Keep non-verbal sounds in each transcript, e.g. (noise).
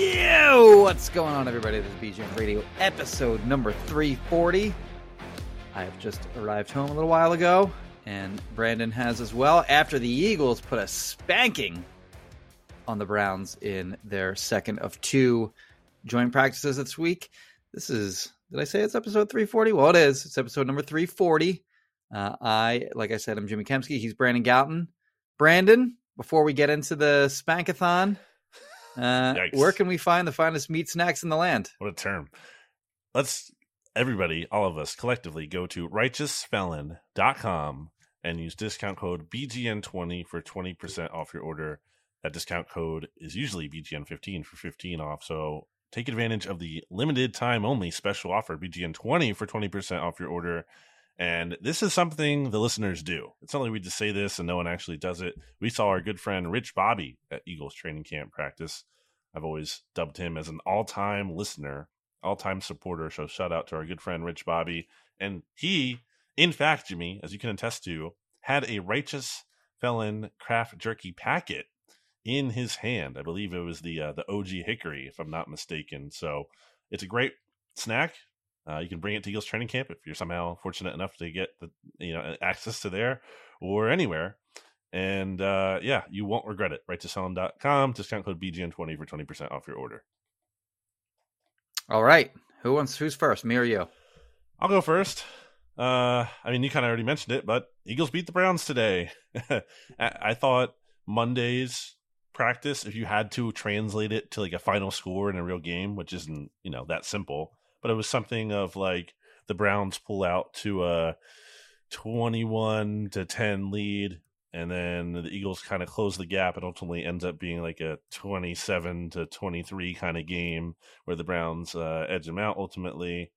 Yo, what's going on, everybody? This is BGN Radio, episode number 340. I have just arrived home a little while ago, and Brandon has as well. After the Eagles put a spanking on the Browns in their second of two joint practices this week. This is, did I say it's episode 340? Well, it is. It's episode number 340. Uh, I, like I said, I'm Jimmy Kempski. He's Brandon Gowton. Brandon, before we get into the Spankathon, uh, where can we find the finest meat snacks in the land? What a term. Let's everybody, all of us collectively go to righteousfelon.com and use discount code BGN20 for 20% off your order. That discount code is usually BGN15 for 15 off. So take advantage of the limited time only special offer BGN20 for 20% off your order. And this is something the listeners do. It's not like we just say this and no one actually does it. We saw our good friend Rich Bobby at Eagles training camp practice. I've always dubbed him as an all time listener, all time supporter. So shout out to our good friend Rich Bobby. And he, in fact, Jimmy, as you can attest to, had a righteous felon craft jerky packet in his hand. I believe it was the uh, the OG Hickory, if I'm not mistaken. So it's a great snack. Uh, you can bring it to Eagles training camp if you're somehow fortunate enough to get the you know access to there or anywhere. And uh, yeah, you won't regret it. Righteousfelon.com, discount code BGN20 for 20% off your order. All right. Who wants who's first? Me or you? I'll go first. Uh, I mean, you kind of already mentioned it, but Eagles beat the Browns today. (laughs) I, I thought Monday's practice, if you had to translate it to like a final score in a real game, which isn't you know that simple, but it was something of like the Browns pull out to a twenty-one to ten lead, and then the Eagles kind of close the gap, and ultimately ends up being like a twenty-seven to twenty-three kind of game where the Browns uh, edge them out ultimately.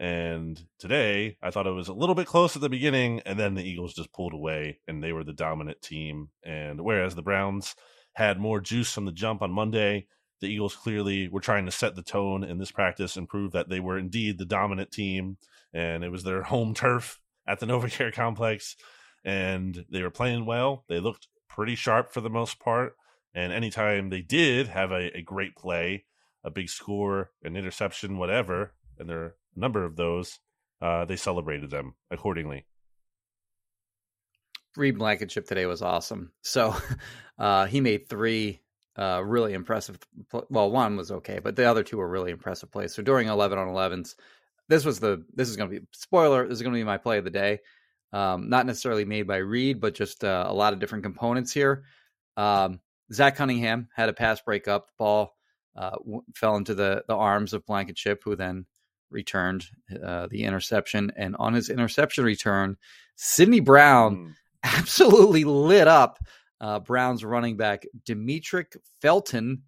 And today, I thought it was a little bit close at the beginning, and then the Eagles just pulled away, and they were the dominant team. And whereas the Browns had more juice from the jump on Monday, the Eagles clearly were trying to set the tone in this practice and prove that they were indeed the dominant team, and it was their home turf at the (laughs) NovaCare complex, and they were playing well. They looked pretty sharp for the most part, and anytime they did have a, a great play, a big score, an interception, whatever, and there are a number of those, uh, they celebrated them accordingly. Reed Blankenship today was awesome. So (laughs) uh, he made three uh, really impressive. Well, one was okay, but the other two were really impressive plays. So during eleven on elevens, this was the this is going to be spoiler. This is going to be my play of the day. Um, not necessarily made by Reed, but just uh, a lot of different components here. Um, Zach Cunningham had a pass break up. The ball uh, w- fell into the the arms of Blankenship, who then returned uh, the interception. And on his interception return, Sydney Brown Mm. (laughs) absolutely lit up uh, Browns running back Demetric Felton,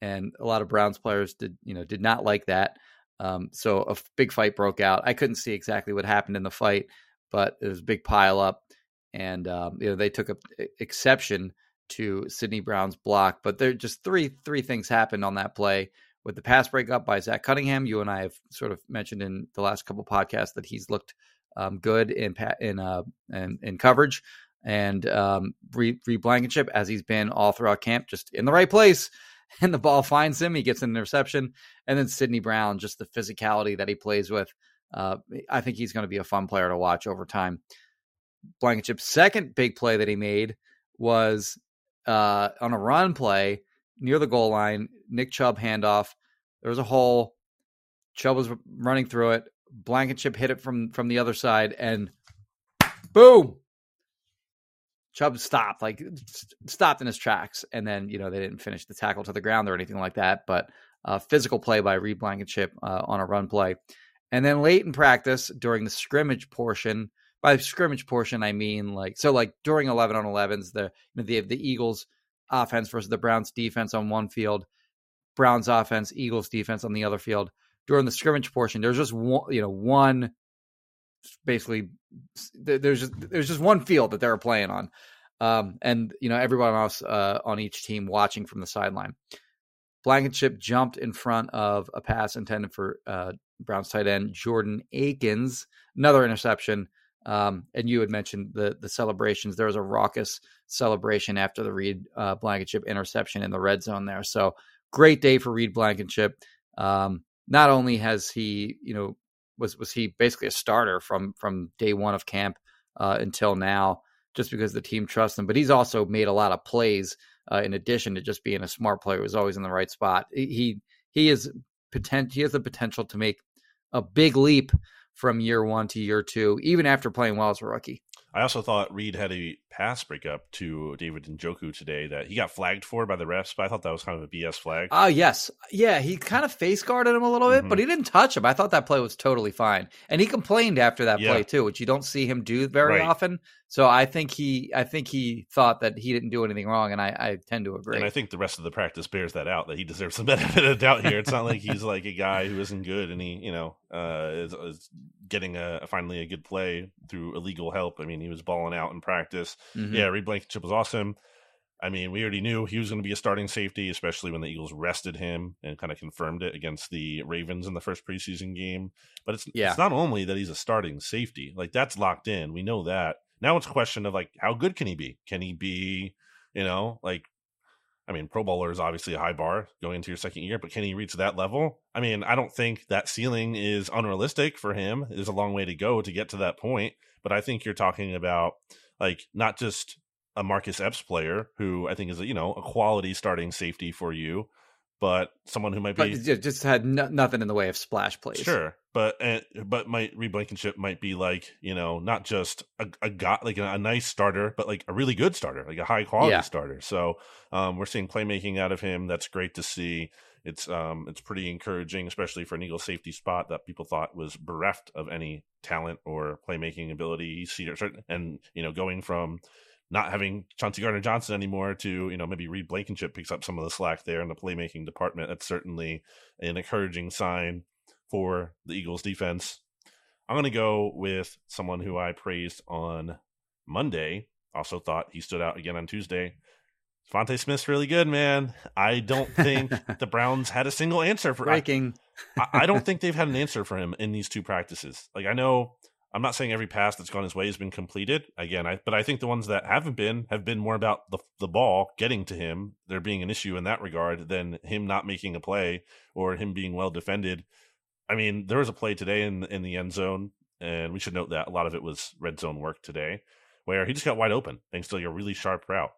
and a lot of Browns players did you know did not like that. Um, so a f- big fight broke out. I couldn't see exactly what happened in the fight, but it was a big pile up, and um, you know they took a, exception to Sydney Brown's block. But there just three three things happened on that play with the pass breakup by Zach Cunningham. You and I have sort of mentioned in the last couple podcasts that he's looked um, good in in uh in, in coverage and um Reed Blankenship as he's been all throughout camp, just in the right place. (laughs) And the ball finds him. He gets an interception. And then Sydney Brown, just the physicality that he plays with. Uh, I think he's going to be a fun player to watch over time. Blankenship's second big play that he made was uh, on a run play near the goal line. Nick Chubb handoff. There was a hole. Chubb was running through it. Blankenship hit it from from the other side, and boom. Chubb stopped, like stopped in his tracks, and then you know they didn't finish the tackle to the ground or anything like that. But uh, physical play by Reed Blankenship uh, on a run play, and then late in practice during the scrimmage portion. By scrimmage portion, I mean like so, like during eleven on elevens, the you know, the the Eagles offense versus the Browns defense on one field, Browns offense, Eagles defense on the other field. During the scrimmage portion, there's just one, you know, one basically there's just, there's just one field that they're playing on, um, and you know everyone else uh, on each team watching from the sideline. Blankenship jumped in front of a pass intended for uh, Browns tight end Jordan Akins, another interception. Um, and you had mentioned the the celebrations. There was a raucous celebration after the Reed uh, Blankenship interception in the red zone there. So great day for Reed Blankenship. Um, not only has he, you know, was was he basically a starter from from day one of camp uh, until now, just because the team trusts him. But he's also made a lot of plays uh, in addition to just being a smart player Was always in the right spot. He he is potent he has the potential to make a big leap from year one to year two, even after playing well as a rookie. I also thought Reed had a pass breakup to David Njoku today that he got flagged for by the refs, but I thought that was kind of a BS flag. Oh, uh, yes. Yeah, he kind of face guarded him a little bit, mm-hmm. but he didn't touch him. I thought that play was totally fine. And he complained after that yeah. play too, which you don't see him do very right. often. So I think he I think he thought that he didn't do anything wrong, and I, I tend to agree. And I think the rest of the practice bears that out that he deserves some (laughs) benefit of doubt here. It's not like he's like a guy who isn't good and he, you know, uh, is, is getting a finally a good play through illegal help. I mean, he was balling out in practice. Mm-hmm. Yeah, Reed Blankenship was awesome. I mean, we already knew he was going to be a starting safety, especially when the Eagles rested him and kind of confirmed it against the Ravens in the first preseason game. But it's yeah. it's not only that he's a starting safety; like that's locked in. We know that. Now it's a question of like how good can he be? Can he be, you know, like I mean, Pro Bowler is obviously a high bar going into your second year, but can he reach that level? I mean, I don't think that ceiling is unrealistic for him. There's a long way to go to get to that point, but I think you're talking about like not just a Marcus Epps player who I think is a, you know a quality starting safety for you, but someone who might be but just had no, nothing in the way of splash plays. Sure, but uh, but my Reed Blankenship might be like you know not just a, a got like a, a, nice starter, but like a really good starter, like a high quality yeah. starter. So um, we're seeing playmaking out of him. That's great to see. It's um it's pretty encouraging, especially for an Eagle safety spot that people thought was bereft of any talent or playmaking ability. And you know going from not having Chauncey Gardner Johnson anymore to, you know, maybe Reed Blankenship picks up some of the slack there in the playmaking department. That's certainly an encouraging sign for the Eagles defense. I'm going to go with someone who I praised on Monday. Also thought he stood out again on Tuesday. DeVonta Smith's really good, man. I don't think (laughs) the Browns had a single answer for breaking. I, I don't think (laughs) they've had an answer for him in these two practices. Like I know I'm not saying every pass that's gone his way has been completed. Again, I but I think the ones that haven't been have been more about the the ball getting to him, there being an issue in that regard, than him not making a play or him being well defended. I mean, there was a play today in in the end zone, and we should note that a lot of it was red zone work today, where he just got wide open thanks to like a really sharp route.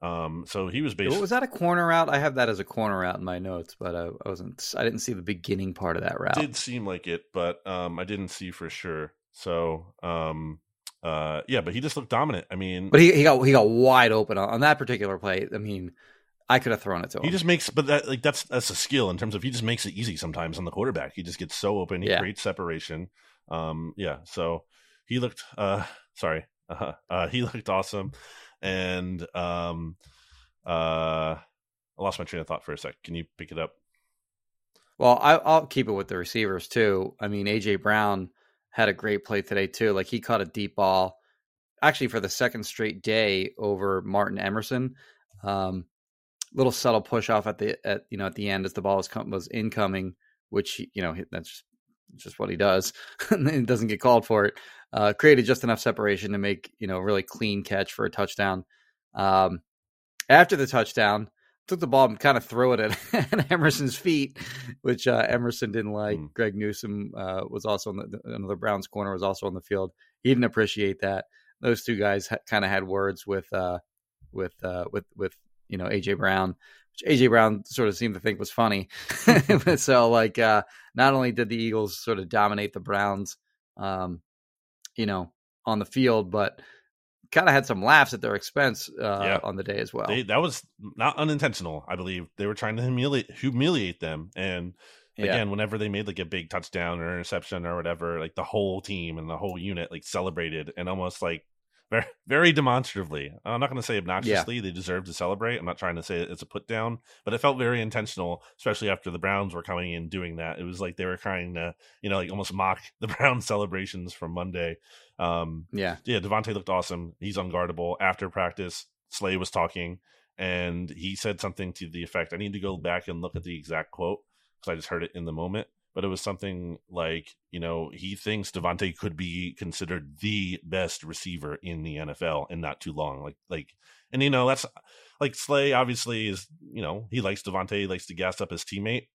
Um, so he was basically was that a corner route? I have that as a corner route in my notes, but I, I wasn't. I didn't see the beginning part of that route. It did seem like it, but um, I didn't see for sure. So, um, uh, yeah, but he just looked dominant. I mean, but he, he got he got wide open on, on that particular play. I mean, I could have thrown it to him. He just makes, but that like that's that's a skill in terms of he just makes it easy sometimes on the quarterback. He just gets so open. He yeah. creates separation. Um, yeah. So he looked. Uh, sorry. Uh, (laughs) uh, he looked awesome, and um, uh, I lost my train of thought for a sec. Can you pick it up? Well, I, I'll keep it with the receivers too. I mean, AJ Brown had a great play today too. Like he caught a deep ball, actually for the second straight day over Martin Emerson. Um, little subtle push off at the at you know at the end as the ball was com- was incoming, which you know that's just, just what he does. (laughs) he doesn't get called for it. Uh, created just enough separation to make you know a really clean catch for a touchdown. Um, after the touchdown, took the ball and kind of threw it at, (laughs) at Emerson's feet, which uh, Emerson didn't like. Mm. Greg Newsome uh, was also on the another Browns corner was also on the field. He didn't appreciate that. Those two guys ha- kind of had words with uh, with uh, with with you know AJ Brown, which AJ Brown sort of seemed to think was funny. (laughs) (laughs) so like, uh, not only did the Eagles sort of dominate the Browns, um, you know, on the field, but kind of had some laughs at their expense uh, Yeah. on the day as well. They, that was not unintentional, I believe. They were trying to humiliate humiliate them, and Yeah. again, whenever they made like a big touchdown or interception or whatever, like the whole team and the whole unit like celebrated and almost like very very demonstratively. I'm not going to say obnoxiously. They deserve to celebrate. I'm not trying to say it's a put down, but it felt very intentional, especially after the Browns were coming in doing that. It was like they were trying to, you know, like almost mock (laughs) the Browns celebrations from Monday. Um, yeah, yeah, DeVonta looked awesome. He's unguardable. After practice, Slay was talking, and he said something to the effect. I need to go back and look at the exact quote because I just heard it in the moment. But it was something like, you know, he thinks DeVonta could be considered the best receiver in the NFL in not too long. Like, like, and you know, that's like Slay obviously is, you know, he likes DeVonta, he likes to gas up his teammate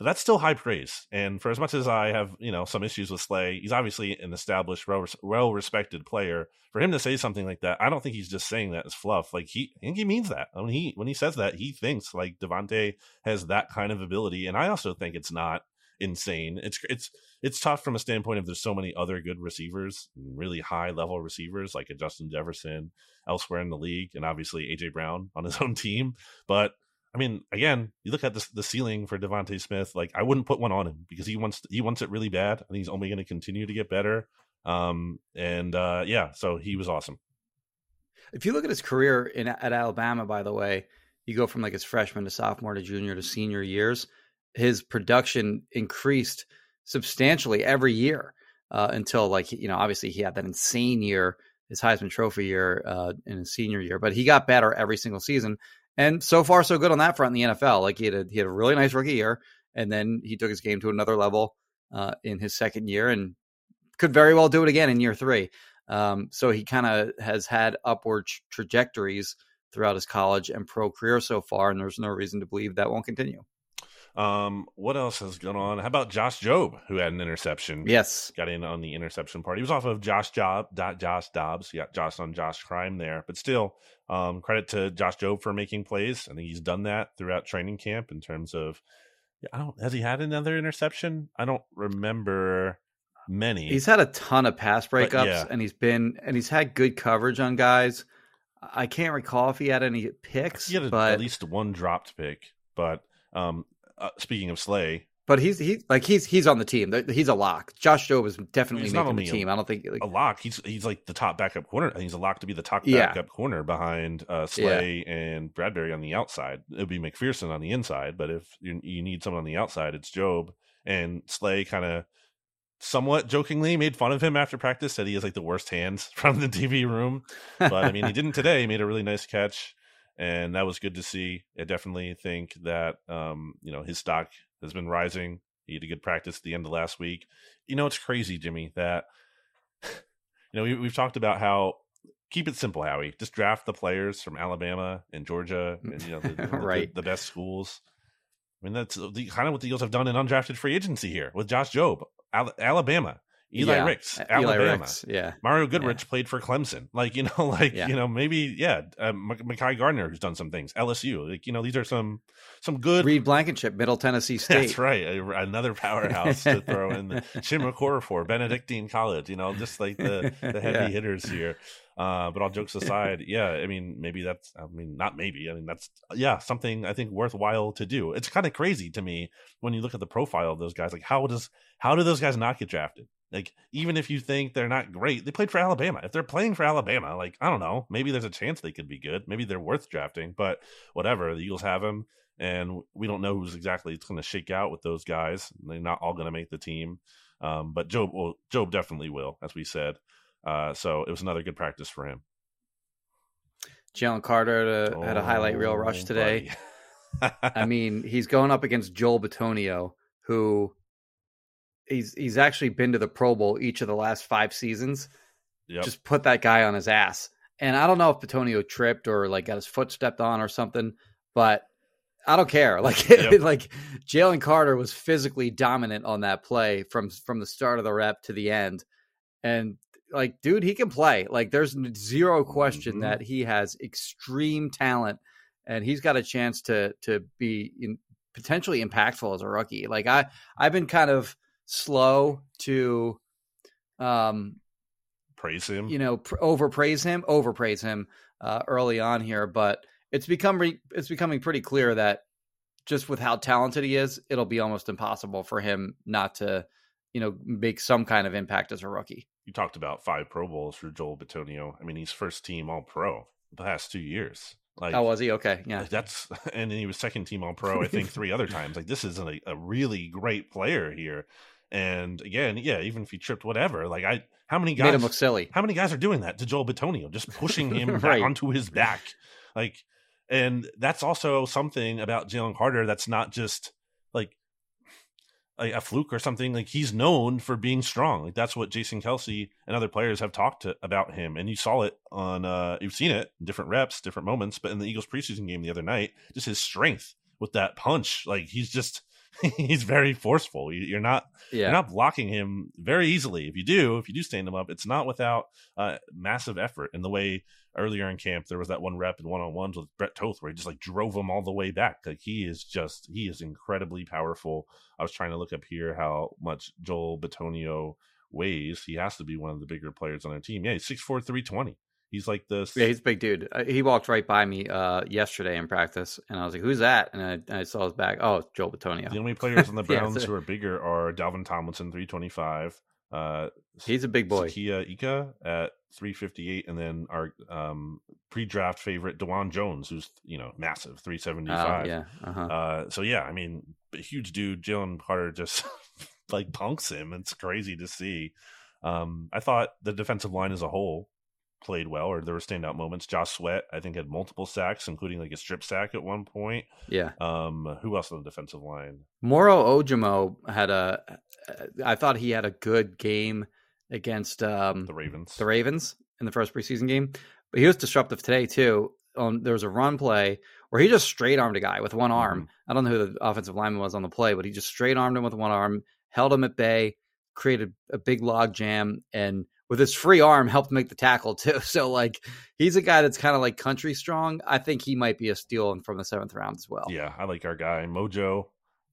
but that's still high praise. And for as much as I have, you know, some issues with Slay, he's obviously an established, well respected player. For him to say something like that, I don't think he's just saying that as fluff. Like he, I think he means that. When he when he says that, he thinks like DeVonta has that kind of ability. And I also think it's not insane. It's it's it's tough from a standpoint of there's so many other good receivers, really high level receivers like Justin Jefferson elsewhere in the league, and obviously AJ Brown on his (laughs) own team. But I mean, again, you look at the, the ceiling for DeVonta Smith. Like, I wouldn't put one on him because he wants he wants it really bad. I think he's only going to continue to get better. Um, and uh, yeah, so he was awesome. If you look at his career in at Alabama, by the way, you go from like his freshman to sophomore to junior to senior years. His production increased substantially every year uh, until like you know obviously he had that insane year, his Heisman Trophy year uh, in his senior year, but he got better every single season. And so far, so good on that front in the NFL. Like he had a, he had a really nice rookie year, and then he took his game to another level uh, in his second year, and could very well do it again in year three. Um, so he kind of has had upward tra- trajectories throughout his college and pro career so far, and there's no reason to believe that won't continue. Um, what else has gone on? How about Josh Jobe, who had an interception? Yes, got in on the interception part. He was off of Josh Jobe, Josh Dobbs. Yeah, Josh on Josh Crime there, but still, um, credit to Josh Jobe for making plays. I think he's done that throughout training camp in terms of. I don't. Has he had another interception? I don't remember many. He's had a ton of pass breakups, yeah. and he's been and he's had good coverage on guys. I can't recall if he had any picks, he had a, but at least one dropped pick. But um, uh, speaking of Slay, but he's he like he's he's on the team. He's a lock. Josh Jobe is definitely He's not making the team. I don't think like, a lock. He's he's like the top backup corner. I think he's a lock to be the top Yeah. backup corner behind uh, Slay and Bradberry on the outside. It would be McPhearson on the inside, but if you, you need someone on the outside, it's Jobe and Slay. Kind of somewhat jokingly made fun of him after practice. Said he has like the worst hands (laughs) from the TV room, but I mean he didn't today. He made a really nice catch, and that was good to see. I definitely think that um, you know his stock has been rising. He had a good practice at the end of last week. You know, it's crazy, Jimmy, that you know we, we've talked about how keep it simple, Howie. Just draft the players from Alabama and Georgia, and you know (laughs) the, the- the- the best schools. I mean, that's the, kind of what the Eagles have done in undrafted free agency here with Josh Jobe, Al- Alabama, Eli Yeah, Ricks, uh, Eli Alabama. Ricks, yeah. Mario Goodrich played for Clemson. Like, you (laughs) know, like, Yeah. you know, maybe, yeah, uh, Mekhi Garner, who's done some things, LSU. Like, you know, these are some, some good. Reed Blankenship, Middle Tennessee (laughs) State. That's right. Another powerhouse to throw in the (laughs) Jim for Benedictine College, you know, just like the, the heavy Yeah. hitters here. Uh, but all jokes aside, yeah, I mean, maybe that's, I mean, not maybe. I mean, that's, yeah, something I think worthwhile to do. It's kind of crazy to me when you look at the profile of those guys. Like, how does, how do those guys not get drafted? Like, even if you think they're not great, they played for Alabama. If they're playing for Alabama, like, I don't know, maybe there's a chance they could be good. Maybe they're worth drafting, but whatever. The Eagles have them, and we don't know who's exactly going to shake out with those guys. They're not all going to make the team. Um, but Jobe, well, Jobe definitely will, as we said. Uh, so it was another good practice for him. Jalen Carter had a, had a highlight reel rush Oh, today. I mean, he's going up against Joel Bitonio, who he's he's actually been to the Pro Bowl each of the last five seasons. Yep. Just put that guy on his ass. And I don't know if Bitonio tripped or like got his foot stepped on or something, but I don't care. (laughs) Like Yep. (laughs) like Jalen Carter was physically dominant on that play from from the start of the rep to the end. And like, dude, he can play. Like, there's zero question Mhm. that he has extreme talent, and he's got a chance to to be in, potentially impactful as a rookie. Like, I I've been kind of slow to um praise him. you know, pr- overpraise him, overpraise him uh, early on here, but it's become re- it's becoming pretty clear that just with how talented he is, it'll be almost impossible for him not to, you know, make some kind of impact as a rookie. you talked about five Pro Bowls for Joel Bitonio. I mean, he's first team All Pro the past two years. Like, oh, was he okay? Yeah, like, that's (laughs) and then he was second team All Pro. I think (laughs) three other times. Like this is a, a really great player here. And again, yeah, even if he tripped, whatever. Like I, how many guys made him look silly. How many guys are doing that to Joel Bitonio? Just pushing (laughs) him Right. onto his back, like. And that's also something about Jalen Carter that's not just like a, a fluke or something. Like he's known for being strong. Like that's what Jason Kelce and other players have talked to, about him. And you saw it on, uh, you've seen it in different reps, different moments. But in the Eagles preseason game the other night, just his strength with that punch, like he's just (laughs) he's very forceful. You- You're not Yeah, you're not blocking him very easily. If you do, if you do stand him up, it's not without uh, massive effort. In the way earlier in camp, there was that one rep in one on ones with Brett Toth where he just like drove him all the way back. Like he is just he is incredibly powerful. I was trying to look up here how much Joel Bitonio weighs. He has to be one of the bigger players on our team. Yeah, he's 6'4", 320. He's like this. yeah, he's a big dude. Uh, he walked right by me uh, yesterday in practice, and I was like, "Who's that?" And I, I saw his back. Oh, it's Joel Bitonio. the only players on the (laughs) Yeah, Browns so- who are bigger are Dalvin Tomlinson, three twenty five. Uh, He's a big boy. Siaki Ika at 358, and then our um, pre-draft favorite Dawand Jones, who's you know massive, Oh, 375. yeah, uh-huh. Uh, so yeah, I mean, huge dude. Jalen Carter just (laughs) like punks him. It's crazy to see. Um, I thought the defensive line as a whole played well, or there were standout moments. Josh Sweat, I think, had multiple sacks, including like a strip sack at one point. yeah. Um, who else on the defensive line? Moro Ojomo had a. I thought he had a good game against um, The Ravens. the Ravens in the first preseason game, but he was disruptive today too. Um, there was a run play where he just straight armed a guy with one arm. I don't know who the offensive lineman was on the play, but he just straight armed him with one arm, held him at bay, created a big log jam, and with his free arm helped make the tackle too. (laughs) So like he's a guy that's kind of like country strong. I think he might be a steal from the seventh round as well. Yeah, I like our guy Mojo.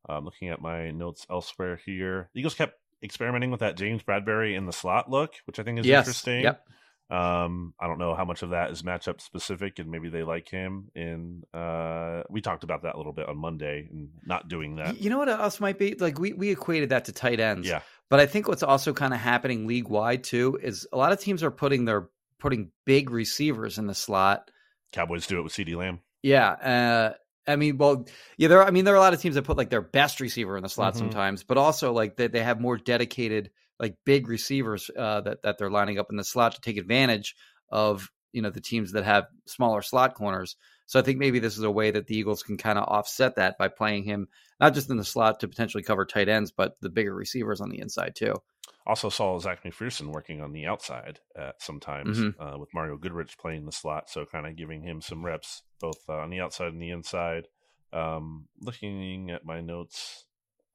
I'm looking at my notes elsewhere here. The Eagles kept experimenting with that James Bradberry in the slot look, which I think is Yes. interesting. Yep. Um, I don't know how much of that is matchup specific, and maybe they like him. In uh, we talked about that a little bit on Monday, and not doing that. You know what else might be like we we equated that to tight ends. Yeah, But I think what's also kind of happening league wide too is a lot of teams are putting their putting big receivers in the slot. Cowboys do it with CeeDee Lamb. Yeah. Uh, I mean, well, yeah, there. Are, I mean, there are a lot of teams that put like their best receiver in the slot Mhm. sometimes, but also like they, they have more dedicated like big receivers uh, that that they're lining up in the slot to take advantage of you know the teams that have smaller slot corners. So I think maybe this is a way that the Eagles can kind of offset that by playing him not just in the slot to potentially cover tight ends, but the bigger receivers on the inside too. Also saw Zech McPhearson working on the outside at sometimes Mhm. uh, with Mario Goodrich playing the slot, so kind of giving him some reps both uh, on the outside and the inside. Um, looking at my notes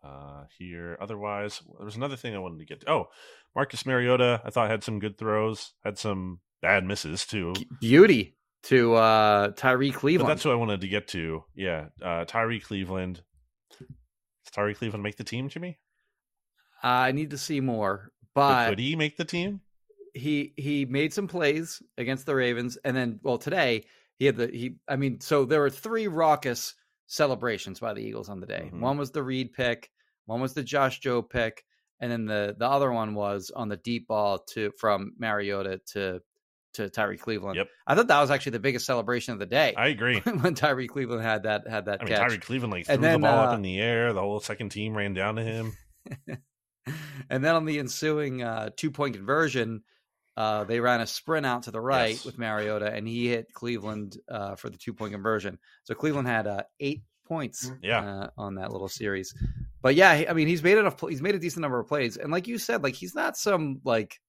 uh, here, otherwise there was another thing I wanted to get to. Oh, Marcus Mariota, I thought had some good throws, had some bad misses too. Beauty to uh, Tyree But Cleveland. that's what I wanted to get to. Yeah, uh, Tyree Cleveland. Does Tyree Cleveland make the team, Jimmy? I need to see more, But but could he make the team? he he made some plays against the Ravens, and then well today he had the he. I mean, so there were three raucous celebrations by the Eagles on the day. Mhm. One was the Reed pick, one was the Josh Jobe pick, and then the the other one was on the deep ball to from Mariota to to Tyree Cleveland. Yep. I thought that was actually the biggest celebration of the day I agree. (laughs) when Tyree Cleveland had that had that I mean. Tyree Cleveland like threw then, the ball uh, up in the air. The whole second team ran down to him. (laughs) and then on the ensuing uh, two point conversion, uh, they ran a sprint out to the right Yes. with Mariota, and he hit Cleveland uh, for the two point conversion. So Cleveland had uh, eight points Yeah. uh, on that little series. But yeah, I mean, he's made enough. He's made a decent number of plays, and like you said, like he's not some like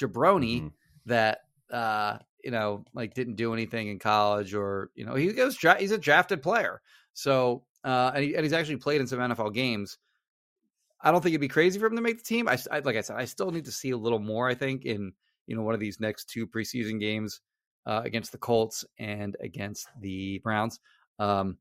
jabroni Mhm. that uh, you know like didn't do anything in college or you know he goes dra- he's a drafted player. So uh, and, he, and he's actually played in some NFL games. I don't think it'd be crazy for him to make the team. I, I like I said, I still need to see a little more. I think in you know one of these next two preseason games uh, against the Colts and against the Browns. Um,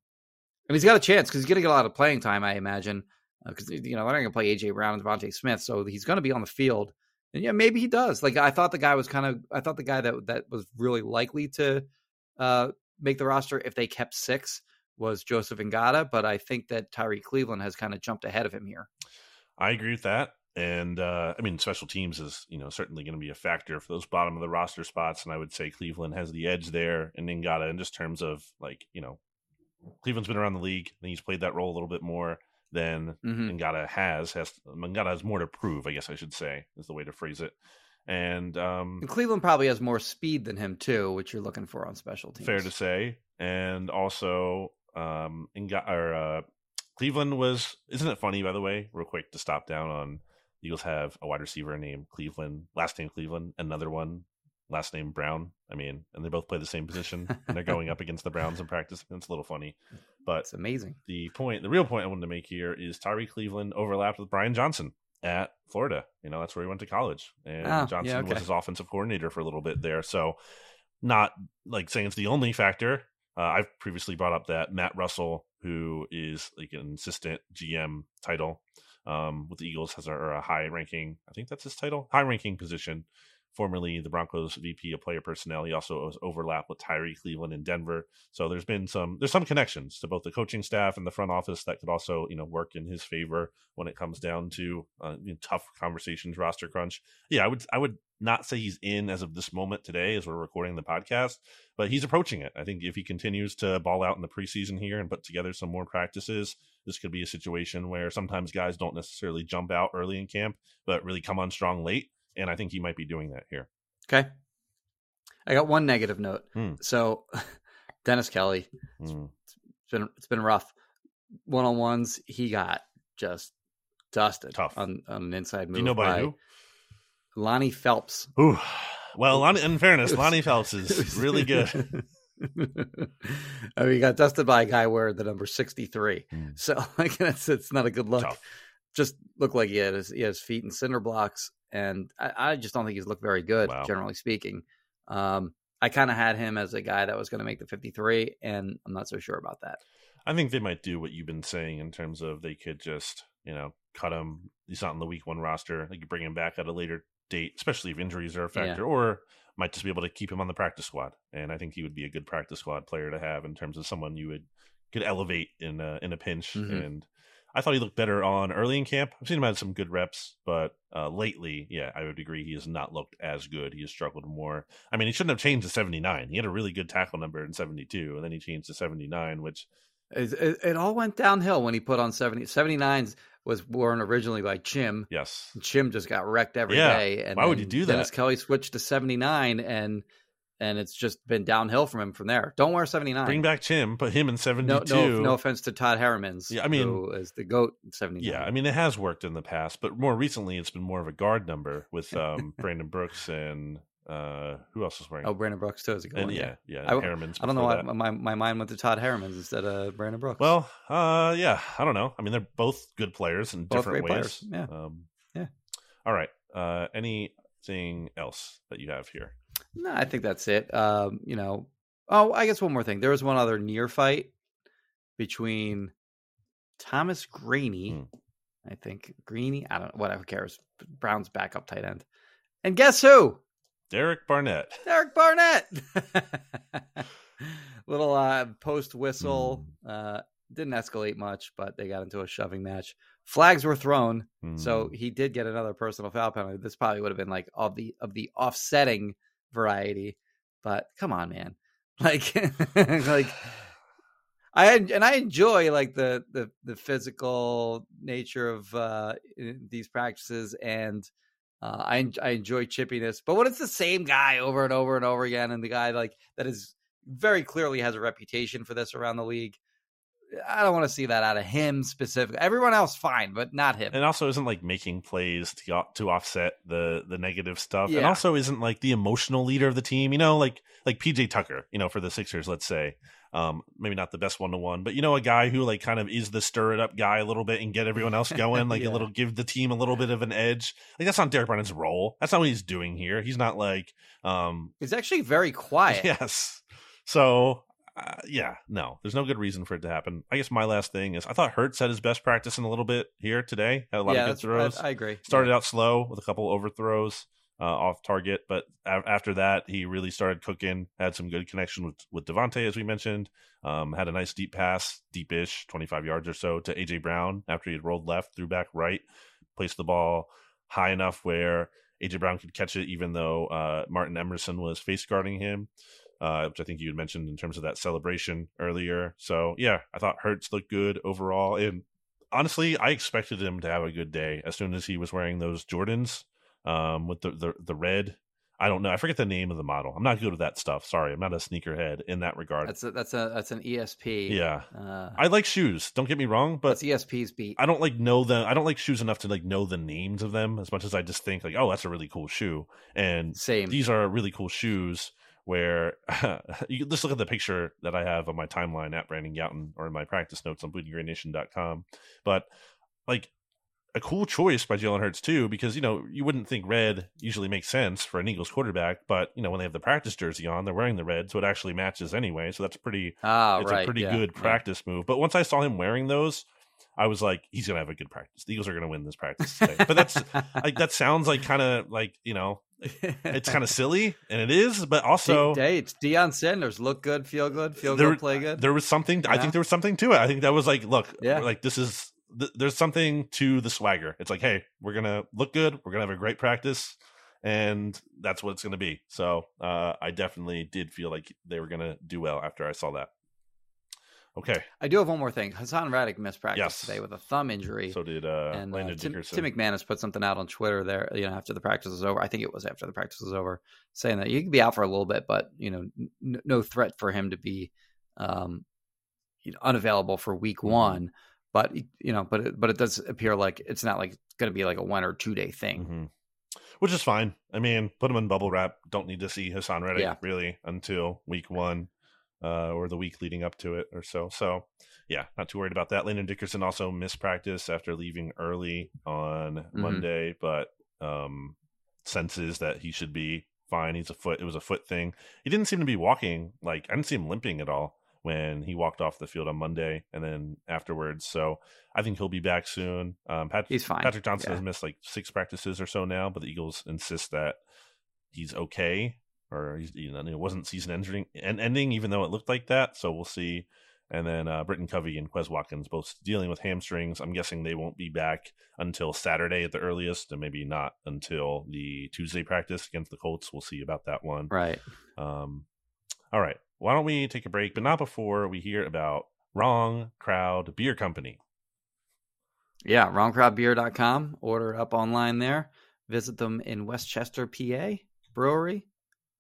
and he's got a chance because he's going to get a lot of playing time, I imagine. Because you know they're not going to play AJ Brown and DeVonta Smith, so he's going to be on the field And yeah, maybe he does. Like I thought the guy was kind of I thought the guy that that was really likely to uh make the roster if they kept six was Joseph Ngata, but I think that Tyree Cleveland has kind of jumped ahead of him here. I agree with that. And uh, I mean, special teams is you know certainly going to be a factor for those bottom of the roster spots, and I would say Cleveland has the edge there, and Ngata in just terms of like you know, Cleveland's been around the league, and he's played that role a little bit more than mm-hmm. Ngata has. Has Ngata has more to prove, I guess I should say, is the way to phrase it. And, um, and Cleveland probably has more speed than him too, which you're looking for on special teams. Fair to say, and also um, Ngata, or uh, Cleveland was. Isn't it funny, by the way? Real quick to stop down on Eagles have a wide receiver named Cleveland, last name Cleveland, another one last name Brown. I mean, and they both play the same position, and they're going up (laughs) against the Browns in practice. It's a little funny, but it's amazing. The point, the real point I wanted to make here is Tyree Cleveland overlapped with Brian Johnson at Florida. You know, that's where he went to college, and oh, Johnson yeah, okay. was his offensive coordinator for a little bit there. So, not like saying it's the only factor. Uh, I've previously brought up that Matt Russell, who is like an assistant GM title um, with the Eagles, has a, a high ranking. I think that's his title, high ranking position formerly the Broncos VP of player personnel. He also was overlapped with Tyree Cleveland in Denver. So there's been some there's some connections to both the coaching staff and the front office that could also you know work in his favor when it comes down to uh, you know, tough conversations, roster crunch. Yeah, I would I would not say he's in as of this moment today as we're recording the podcast, but he's approaching it. I think if he continues to ball out in the preseason here and put together some more practices, this could be a situation where sometimes guys don't necessarily jump out early in camp, but really come on strong late and I think he might be doing that here. Okay. I got one negative note. Hmm. So (laughs) Dennis Kelly, hmm. it's been it's been rough. One on ones, he got just dusted Tough. on, on an inside move. Do you know by, by who? Lonnie Phelps. Ooh. Well, Lonnie, in fairness, (laughs) was, Lonnie Phelps is (laughs) really good. I mean, he got dusted by a guy wearing the number 63. Mm. So like that's it's not a good look. Tough. Just looked like he had his, he had his feet in cinder blocks and I, I just don't think he's looked very good, wow. generally speaking. Um, I kind of had him as a guy that was going to make the 53, and I'm not so sure about that. I think they might do what you've been saying in terms of they could just, you know, cut him. He's not in the week one roster. Like you bring him back at a later date, especially if injuries are a factor, yeah. or might just be able to keep him on the practice squad. And I think he would be a good practice squad player to have in terms of someone you would could elevate in a, in a pinch. Mm-hmm. And I thought he looked better on early in camp. I've seen him had some good reps, but uh, lately, yeah, I would agree he has not looked as good. He has struggled more. I mean, he shouldn't have changed to 79. He had a really good tackle number in 72, and then he changed to 79, which. It, it, it all went downhill when he put on 70. 79s was worn originally by Chim. Yes. Chim just got wrecked every yeah. day. And Why would you do that? Dennis Kelly switched to 79, and and it's just been downhill from him from there. Don't wear 79. Bring back Chim, put him in 72. No, no, no offense to Todd Herremans, Yeah, I mean, who is the GOAT 79. Yeah, I mean, it has worked in the past, but more recently it's been more of a guard number with (laughs) um, Brandon Brooks and uh, who else was wearing? Oh, Brandon Brooks too is a good and, one. Yeah, yeah. I, Herremans I don't know why my, my mind went to Todd Herremans instead of Brandon Brooks. Well, uh, yeah, I don't know. I mean, they're both good players in both different ways. Players. Yeah. Um, yeah. All right. Uh, anything else that you have here? No, I think that's it. Um, you know, oh, I guess one more thing. There was one other near fight between Thomas Graney, hmm. I think Greeny. I don't know. Whatever cares. Brown's backup tight end. And guess who? Derek Barnett. Derek Barnett. (laughs) Little uh, post whistle. Hmm. Uh, didn't escalate much, but they got into a shoving match. Flags were thrown, hmm. so he did get another personal foul penalty. This probably would have been like of the of the offsetting variety. But come on, man. (laughs) Like like I and I enjoy like the the the physical nature of uh these practices and uh, I I enjoy chippiness, but when it's the same guy over and over and over again, and the guy like that is very clearly has a reputation for this around the league, I don't want to see that out of him specifically. Everyone else, fine, but not him. And also, isn't like making plays to to offset the the negative stuff, yeah. and also isn't like the emotional leader of the team. You know, like like PJ Tucker. You know, for the Sixers, let's say, um, maybe not the best one to one, but you know, a guy who like kind of is the stir it up guy a little bit and get everyone else (laughs) going, like yeah. a little give the team a little bit of an edge. Like that's not Derek Brennan's role. That's not what he's doing here. He's not like um, he's actually very quiet. (laughs) Yes. So uh, yeah, no, there's no good reason for it to happen. I guess my last thing is I thought Hurts had his best practice in a little bit here today. Had a lot yeah, of good throws. I, I, agree. Started yeah. out slow with a couple overthrows uh, off target, but a- after that he really started cooking. Had some good connection with with DeVonta as we mentioned. Um, had a nice deep pass, deepish, 25 yards or so to AJ Brown after he had rolled left, threw back right, placed the ball high enough where AJ Brown could catch it, even though uh, Martin Emerson was face guarding him uh, which I think you had mentioned in terms of that celebration earlier. So yeah, I thought Hurts looked good overall, and honestly, I expected him to have a good day as soon as he was wearing those Jordans um, with the, the the red. I don't know. I forget the name of the model. I'm not good with that stuff. Sorry, I'm not a sneakerhead in that regard. That's a, that's a that's an ESP. Yeah, uh, I like shoes. Don't get me wrong, but that's ESP's beat. I don't like know them. I don't like shoes enough to like know the names of them as much as I just think like, oh, that's a really cool shoe. And same. These are really cool shoes where (laughs) you just look at the picture that I have on my timeline at Brandon Gowton or in my practice notes on bleedinggreennation.com. But like a cool choice by Jalen Hurts too, because you know you wouldn't think red usually makes sense for an Eagles quarterback, but you know when they have the practice jersey on, they're wearing the red, so it actually matches anyway. So that's pretty. Ah, it's right, a pretty yeah, good practice yeah. move. But once I saw him wearing those, I was like, he's gonna have a good practice. The Eagles are gonna win this practice today. but that's like that sounds like kind of like you know it's (laughs) kind of silly, and it is, but also, hey, it's Deion Sanders. Look good, feel good, feel there, good, play good. There was something. Yeah. I think there was something to it. I think that was like, look, yeah. like this is th- there's something to the swagger. It's like, hey, we're gonna look good. We're gonna have a great practice, and that's what it's gonna be. So uh, I definitely did feel like they were gonna do well after I saw that. Okay. I do have one more thing. Haason Reddick missed practice yes. today with a thumb injury. So did uh, and, Landon uh, Tim. Tim McManus put something out on Twitter there, you know, after the practice was over. I think it was after the practice was over, saying that he could be out for a little bit, but you know, n- no threat for him to be um, you know, unavailable for week mm-hmm. one. But you know, but it, but it does appear like it's not like going to be like a one or two day thing. Mm-hmm. Which is fine. I mean, put him in bubble wrap. Don't need to see Haason Reddick yeah. really until week one uh, or the week leading up to it or so. So yeah, not too worried about that. Landon Dickerson also missed practice after leaving early on mm-hmm. Monday, but um, senses that he should be fine. He's a foot. It was a foot thing. He didn't seem to be walking. Like I didn't see him limping at all when he walked off the field on Monday and then afterwards. So I think he'll be back soon. Um, Pat- he's fine. Patrick Johnson yeah. has missed like six practices or so now, but the Eagles insist that he's okay or you know it wasn't season ending ending even though it looked like that. So we'll see and then uh, Britton Covey and Quez Watkins both dealing with hamstrings. I'm guessing they won't be back until Saturday at the earliest, and maybe not until the Tuesday practice against the Colts. We'll see about that one. Right. Um, all right. Why don't we take a break, but not before we hear about Wrong Crowd Beer Company. Yeah, wrongcrowdbeer.com. Order up online there. Visit them in Westchester, PA. Brewery,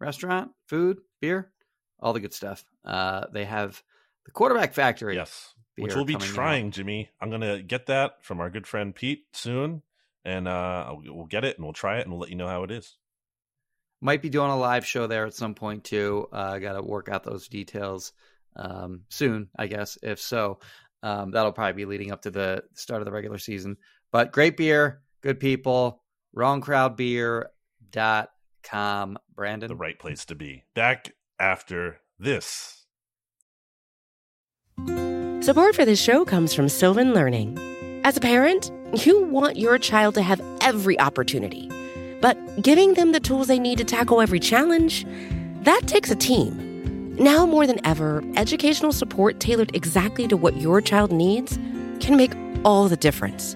restaurant, food, beer, all the good stuff. Uh, they have the quarterback factory. Yes, which we'll be trying, out. Jimmy. I'm gonna get that from our good friend Pete soon, and uh, we'll get it and we'll try it and we'll let you know how it is. Might be doing a live show there at some point too. Uh, I got to work out those details um, soon, I guess. If so, um, that'll probably be leading up to the start of the regular season. But great beer, good people. Wrongcrowdbeer.com. Brandon, the right place to be. Back after this. Support for this show comes from Sylvan Learning. As a parent, you want your child to have every opportunity, but giving them the tools they need to tackle every challenge, that takes a team. Now more than ever, educational support tailored exactly to what your child needs can make all the difference.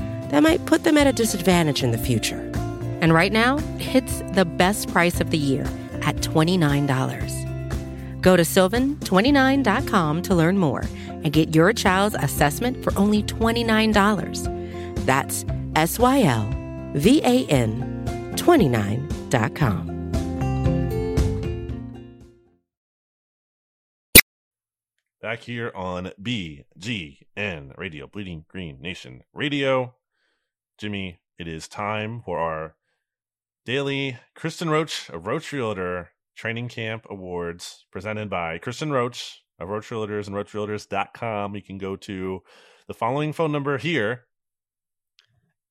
that might put them at a disadvantage in the future. And right now, it's the best price of the year at $29. Go to sylvan29.com to learn more and get your child's assessment for only $29. That's S Y L V A N 29.com. back here on BGN Radio, Bleeding Green Nation Radio. Jimmy, it is time for our daily Kristin Roach of Roach Realtor Training Camp Awards presented by Kristin Roach of Roach Realtors and RoachRealtors.com. You can go to the following phone number here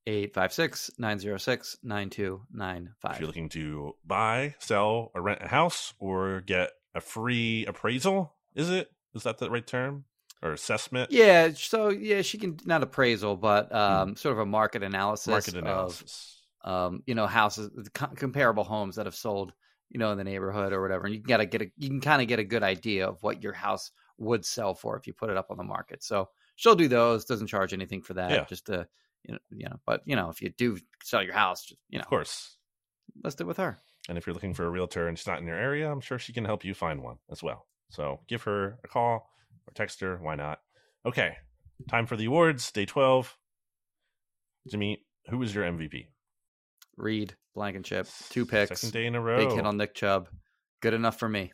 856 906 9295. if you're looking to buy, sell, or rent a house or get a free appraisal. Is it? Is that the right term? Or assessment? Yeah, so yeah, she can not appraisal, but um, sort of a market analysis, Market of analysis. um, you know houses, co- comparable homes that have sold, you know, in the neighborhood or whatever, and you gotta get a, you can kind of get a good idea of what your house would sell for if you put it up on the market. So she'll do those. Doesn't charge anything for that. Yeah. Just to you know, you know, but you know, if you do sell your house, just you know, Of course. let's do it with her. And if you're looking for a realtor and she's not in your area, I'm sure she can help you find one as well. So give her a call or text her. Why not? Okay. Time for the awards. Day 12. Jimmy, who was your MVP? Reed, Blankenship, two picks, Second day in a row. big hit on Nick Chubb, good enough for me.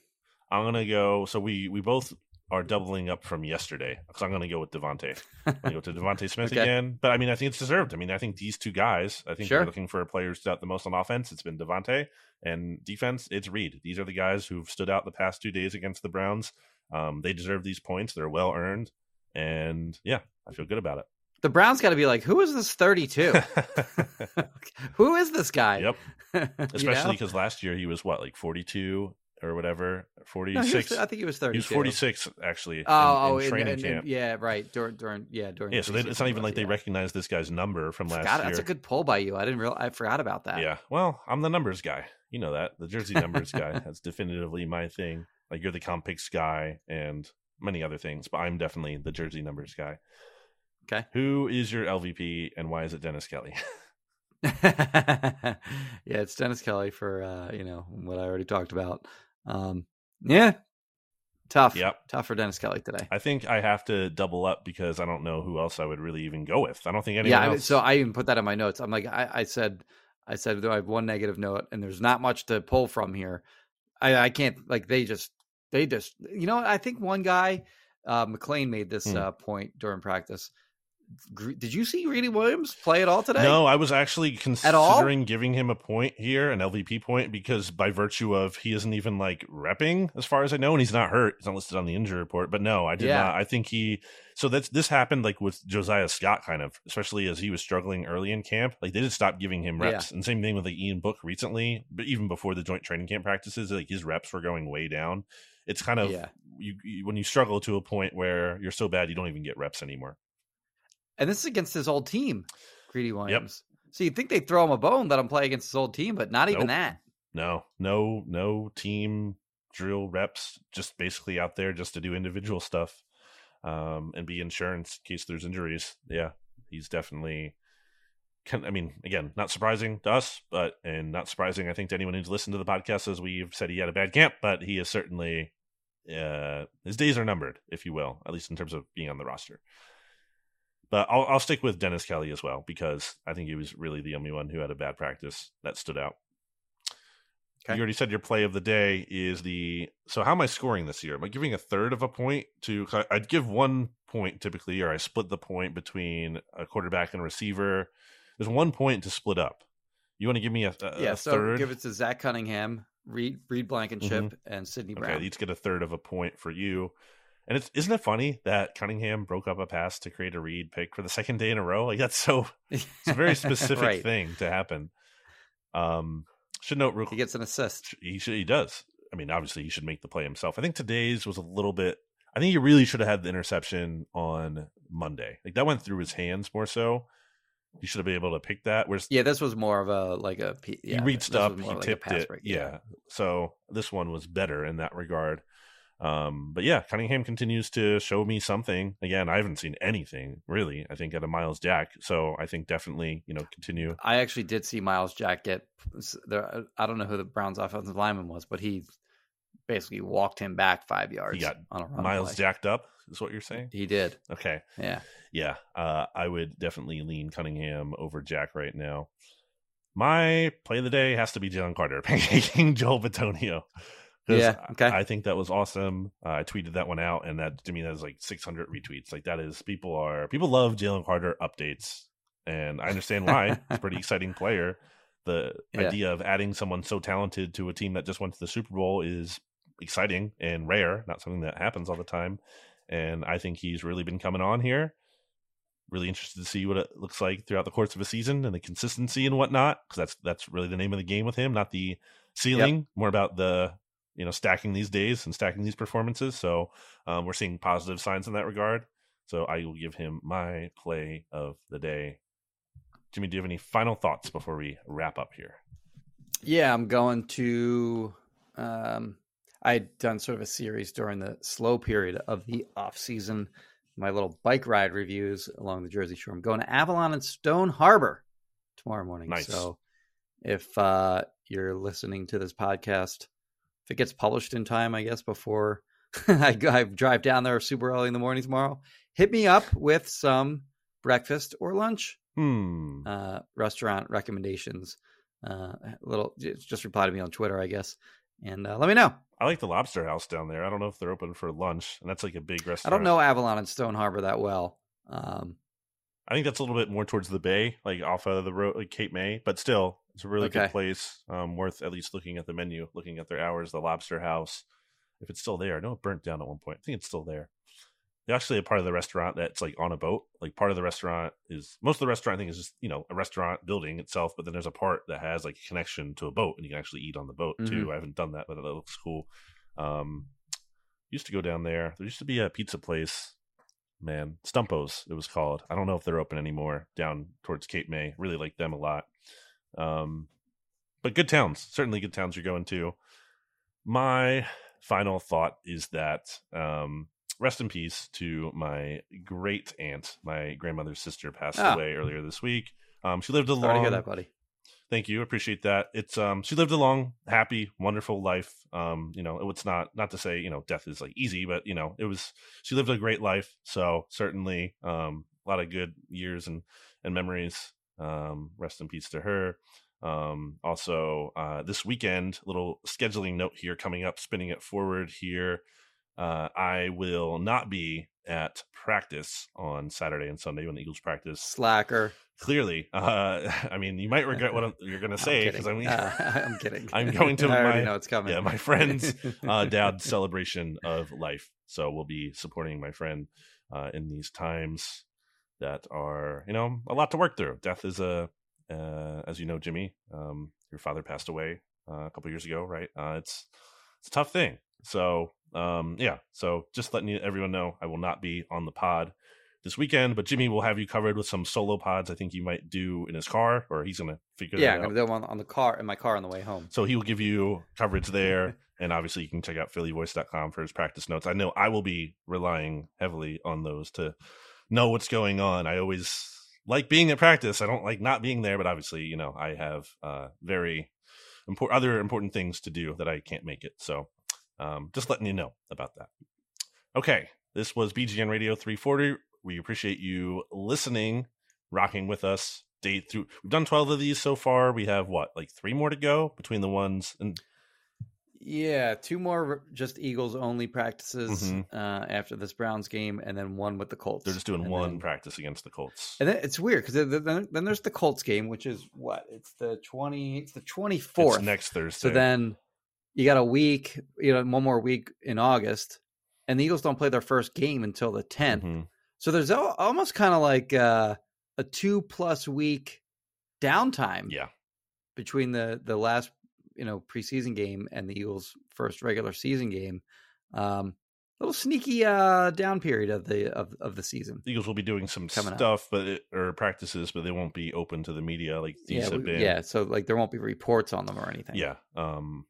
I'm gonna go. So we we both are doubling up from yesterday because I'm gonna go with DeVonta. I'm gonna go to (laughs) DeVonta Smith Okay. again. But I mean, I think it's deserved. I mean, I think these two guys. I think Sure. we're looking for players out the most on offense. It's been DeVonta and defense. It's Reed. These are the guys who've stood out the past two days against the Browns. Um, they deserve these points. They're well earned, and yeah, I feel good about it. The Browns got to be like, who is this 32? (laughs) (laughs) who is this guy? yep. (laughs) You Especially know? because last year he was what like 42 or whatever, 46. he was- I think he was 32. he was 46 actually. Oh, in, oh, in- training in- in- camp. yeah, right. During, during, yeah, during. Yeah, so they, it's not even like they yeah. recognize this guy's number from last year. That's a good pull by you. I didn't real. I forgot about that. Yeah, well, I'm the numbers guy. You know that the jersey numbers guy. That's definitively my thing. Like you're the comp picks guy and many other things, but I'm definitely the jersey numbers guy. Okay. Who is your LVP and why is it Dennis Kelly? (laughs) (laughs) yeah, it's Dennis Kelly for uh, you know what I already talked about. Um, yeah, tough. Yep. tough for Dennis Kelly today. I think I have to double up because I don't know who else I would really even go with. I don't think anyone yeah, else. so I even put that in my notes. I'm like, I, I said, I said, though I have one negative note, and there's not much to pull from here. I, I can't like they just they just you know? I think one guy, uh, McLane made this Hmm. uh, point during practice. Did you see Greedy Williams play at all today? No, I was actually considering giving him a point here, an LVP point, because by virtue of he isn't even like repping, as far as I know, and he's not hurt. He's not listed on the injury report. But no, I did Yeah. not. I think he. So that's this happened like with Josiah Scott, kind of, especially as he was struggling early in camp. Like they did stop giving him reps, and same thing with like Ian Book recently. But even before the joint training camp practices, like his reps were going way down. It's kind of Yeah. you, you when you struggle to a point where you're so bad you don't even get reps anymore. And this is against his old team, Greedy Williams. So you'd think they'd throw him a bone, let him play against his old team, but not even Nope. that. No, no, no team drill reps. Just basically out there just to do individual stuff, um, and be insurance in case there's injuries. Yeah, he's definitely. Can, I mean, again, not surprising to us, but and not surprising, I think, to anyone who's listened to the podcast, as we've said he had a bad camp, but he is certainly uh, his days are numbered, if you will, at least in terms of being on the roster. But I'll, I'll stick with Dennis Kelly as well because I think he was really the only one who had a bad practice that stood out. Okay. You already said your play of the day is the. So how am I scoring this year? Am I giving a third of a point to? I'd give one point typically, or I split the point between a quarterback and a receiver. There's one point to split up. You want to give me a, a, yeah, a so third? give it to Zach Cunningham, Reed, Reed Blankenship, and Sydney Mm-hmm. Okay, Brown. each get a third of a point for you. And it's isn't it funny that Cunningham broke up a pass to create a Reed pick for the second day in a row? Like that's so it's a very (laughs) specific Right. thing to happen. Um should note real He gets an assist. he should he does. I mean, obviously he should make the play himself. I think today's was a little bit I think he really should have had the interception on Monday. Like that went through his hands more so. He should have been able to pick that. Whereas Yeah, this was more of a like a yeah, he reached up, he like tipped it. break, Yeah. So this one was better in that regard. Um, but yeah, Cunningham continues to show me something. Again, I haven't seen anything really. I think at a Myles Jack. So I think definitely you know continue. I actually did see Myles Jack get. There, I don't know who the Browns' offensive lineman was, but he basically walked him back five yards. got on a run Miles play. jacked up is what you're saying. He did. Okay, Yeah. yeah. Uh, I would definitely lean Cunningham over Jack right now. My play of the day has to be Jalen Carter, (laughs) pancaking Joel Bitonio. Yeah, okay. I, I think that was awesome. Uh, I tweeted that one out, and that to me that is like 600 retweets. Like that is people are people love Jalen Carter updates, and I understand why. (laughs) He's a pretty exciting player. The Yeah. idea of adding someone so talented to a team that just went to the Super Bowl is exciting and rare, not something that happens all the time. And I think he's really been coming on here. Really interested to see what it looks like throughout the course of a season and the consistency and whatnot, because that's that's really the name of the game with him, not the ceiling, more about the you know stacking these days and stacking these performances. So um, we're seeing positive signs in that regard. So I will give him my play of the day. Jimmy, do you have any final thoughts before we wrap up here? Yeah, I'm going to. Um, I'd done sort of a series during the slow period of the off season, my little bike ride reviews along the Jersey Shore. I'm going to Avalon and Stone Harbor tomorrow morning. Nice. So if uh, you're listening to this podcast, if it gets published in time, I guess before (laughs) I, I drive down there super early in the morning tomorrow, hit me up with some breakfast or lunch Hmm. uh, restaurant recommendations. Uh, little, just just reply to me on Twitter, I guess, and uh, let me know. I like the Lobster House down there. I don't know if they're open for lunch, and that's like a big restaurant. I don't know Avalon and Stone Harbor that well. Um, I think that's a little bit more towards the bay, like off of the road, like Cape May. But still, it's a really Okay. good place. Um, worth at least looking at the menu, looking at their hours. The Lobster House, if it's still there. I know it burnt down at one point. I think it's still there. They're actually a part of the restaurant that's like on a boat. Like part of the restaurant is most of the restaurant I think is just you know a restaurant building itself, but then there's a part that has like a connection to a boat, and you can actually eat on the boat too. I haven't done that, but that looks cool. Um, used to go down there. There used to be a pizza place man, Stumpos it was called. I don't know if they're open anymore down towards Cape May. Really like them a lot. Um, but good towns, certainly good towns you're going to. My final thought is that um, rest in peace to my great aunt. My grandmother's sister passed Ah. away earlier this week. Um, she lived a sorry to long hear that, buddy. Thank you. Appreciate that. It's um she lived a long, happy, wonderful life. Um, you know, it's not not to say, you know, death is like easy, but you know, it was she lived a great life. So certainly um a lot of good years and and memories. Um, rest in peace to her. Um, also uh this weekend, little scheduling note here coming up, spinning it forward here. Uh, I will not be at practice on Saturday and Sunday when the Eagles practice Slacker. clearly uh (laughs) i mean you might regret what (laughs) I'm, you're gonna say because i I'm mean. Uh, (laughs) I'm kidding. I'm going to I my- know it's coming. yeah my friend's uh dad's celebration of life so we'll be supporting my friend uh in these times that are you know a lot to work through death is a uh as you know jimmy um your father passed away uh, a couple years ago right uh it's it's a tough thing so um yeah so just letting you, everyone know i will not be on the pod this weekend but jimmy will have you covered with some solo pods i think he might do in his car or he's gonna figure yeah, I'm out gonna do them on, on the car in my car on the way home. so he will give you coverage there. (laughs) And obviously, you can check out phillyvoice.com for his practice notes. I know I will be relying heavily on those to know what's going on. I always like being at practice. I don't like not being there, but obviously, you know, I have uh, very important other important things to do that I can't make it. So um, just letting you know about that. Okay, this was BGN Radio 340. We appreciate you listening, rocking with us. Day through, we've done 12 of these so far. We have what, like three more to go between the ones and Yeah, two more just Eagles only practices Mhm. uh, after this Browns game, and then one with the Colts. they're just doing And one then- practice against the Colts. And then it's weird because then, then there's the Colts game, which is what? It's the twenty. It's the twenty fourth. Next Thursday. So then you got a week, you know, one more week in August, and the Eagles don't play their first game until the 10th. Mhm. So there's al- almost kind of like uh, a two plus week downtime yeah, between the the last you know preseason game and the Eagles' first regular season game. Um, little sneaky uh, down period of the of, of the season. the Eagles will be doing some Coming up. stuff, but it, or practices, but they won't be open to the media like these Yeah, have we- been. yeah. So like there won't be reports on them or anything. yeah. Um,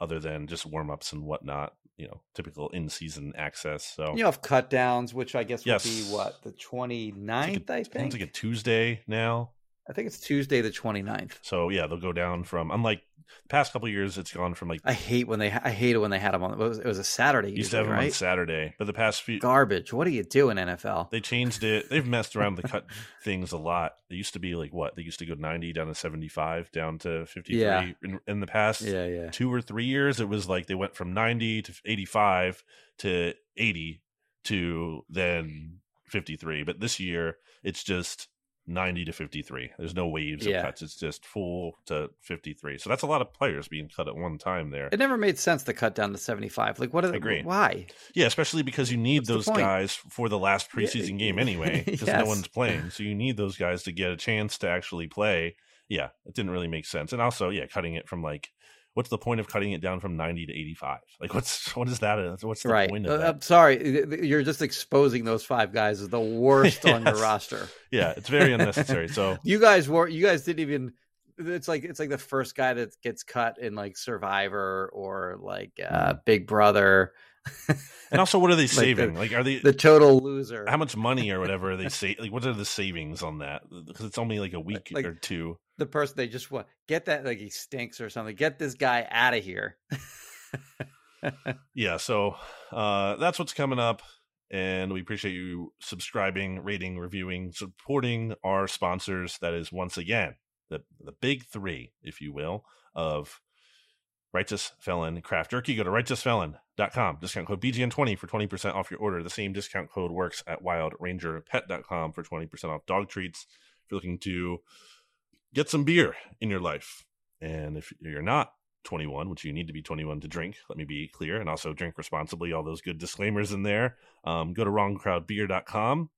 other than just warm ups and whatnot, you know, typical in season access. So You have cut downs, which I guess Yes. would be what the 29th, It's like a- I think. it's like a Tuesday now. I think it's Tuesday the 29th. So yeah, they'll go down from unlike the past couple years, it's gone from like I hate when they I hate it when they had them on. It was, it was a Saturday. used to have them on? Saturday, but the past few Garbage. What are you doing, NFL? they changed it. They've messed around with the cut (laughs) things a lot. They used to be like what? They used to go 90 down to 75 down to 53 Yeah. in, in the past yeah, yeah. two or three years. It was like they went from 90 to 85 to 80 to then 53. But this year it's just 90 to 53. There's no waves Yeah. of cuts. It's just full to 53. So that's a lot of players being cut at one time there. It never made sense to cut down to 75. Like, what? Are, the? Agree. Why? Yeah, especially because you need What's those guys for the last preseason game anyway, (laughs) because no one's playing. So you need those guys to get a chance to actually play. Yeah, it didn't really make sense. And also, yeah, cutting it from like, what's the point of cutting it down from ninety to eighty-five? Like, what's (laughs) what is that? What's the right. point Uh, of that? I'm sorry. You're just exposing those five guys as the worst on your (laughs) roster. yeah, it's very (laughs) unnecessary. So You guys were. You guys didn't even. It's like it's like the first guy that gets cut in like Survivor or like uh, Big Brother. And also, what are they (laughs) Like the- saving? Like, are they The total loser. how much money or whatever are they (laughs) say? Like, what are the savings on that? Because it's only like a week Like- or two. the person they just want get that like he stinks or something. Get this guy out of here. (laughs) yeah so uh that's what's coming up and we appreciate you subscribing rating reviewing supporting our sponsors that is once again the the big three if you will of righteous felon craft jerky go to righteousfelon.com discount code bgn20 for 20% off your order the same discount code works at wildrangerpet.com for 20% off dog treats if you're looking to get some beer in your life and if you're not 21, which you need to be 21 to drink. Let me be clear. And also drink responsibly. All those good disclaimers in there. Um, go to wrongcrowdbeer.com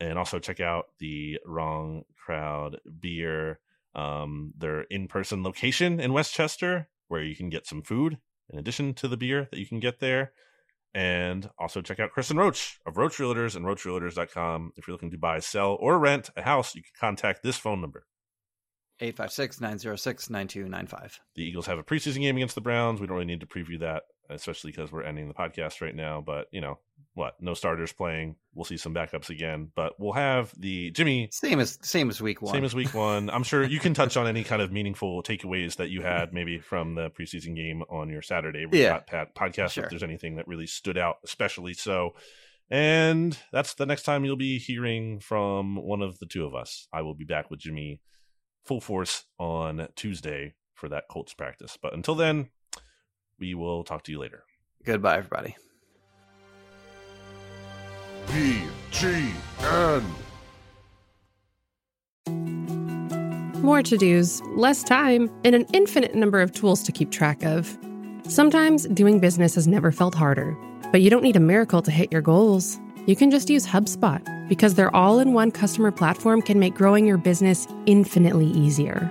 and also check out the Wrong Crowd Beer, um, their in person location in West Chester, where you can get some food in addition to the beer that you can get there. And also check out Kristin Roach of Roach Realtors and RoachRealtors.com. If you're looking to buy, sell, or rent a house, you can contact this phone number. 856-906-9295. the Eagles have a preseason game against the Browns. We don't really need to preview that, especially because we're ending the podcast right now. But you know what? No starters playing. We'll see some backups again, but we'll have the Jimmy Same as same as week one. same as week one. I'm sure you can touch on any (laughs) kind of meaningful takeaways that you had maybe from the preseason game on your Saturday Yeah. Pat podcast. Sure. If there's anything that really stood out, especially so. And that's the next time you'll be hearing from one of the two of us. I will be back with Jimmy full force on Tuesday for that Colts practice. But until then, we will talk to you later. Goodbye, everybody. BGN. More to dos, less time, and an infinite number of tools to keep track of. Sometimes doing business has never felt harder, but you don't need a miracle to hit your goals. You can just use HubSpot because their all in one customer platform can make growing your business infinitely easier.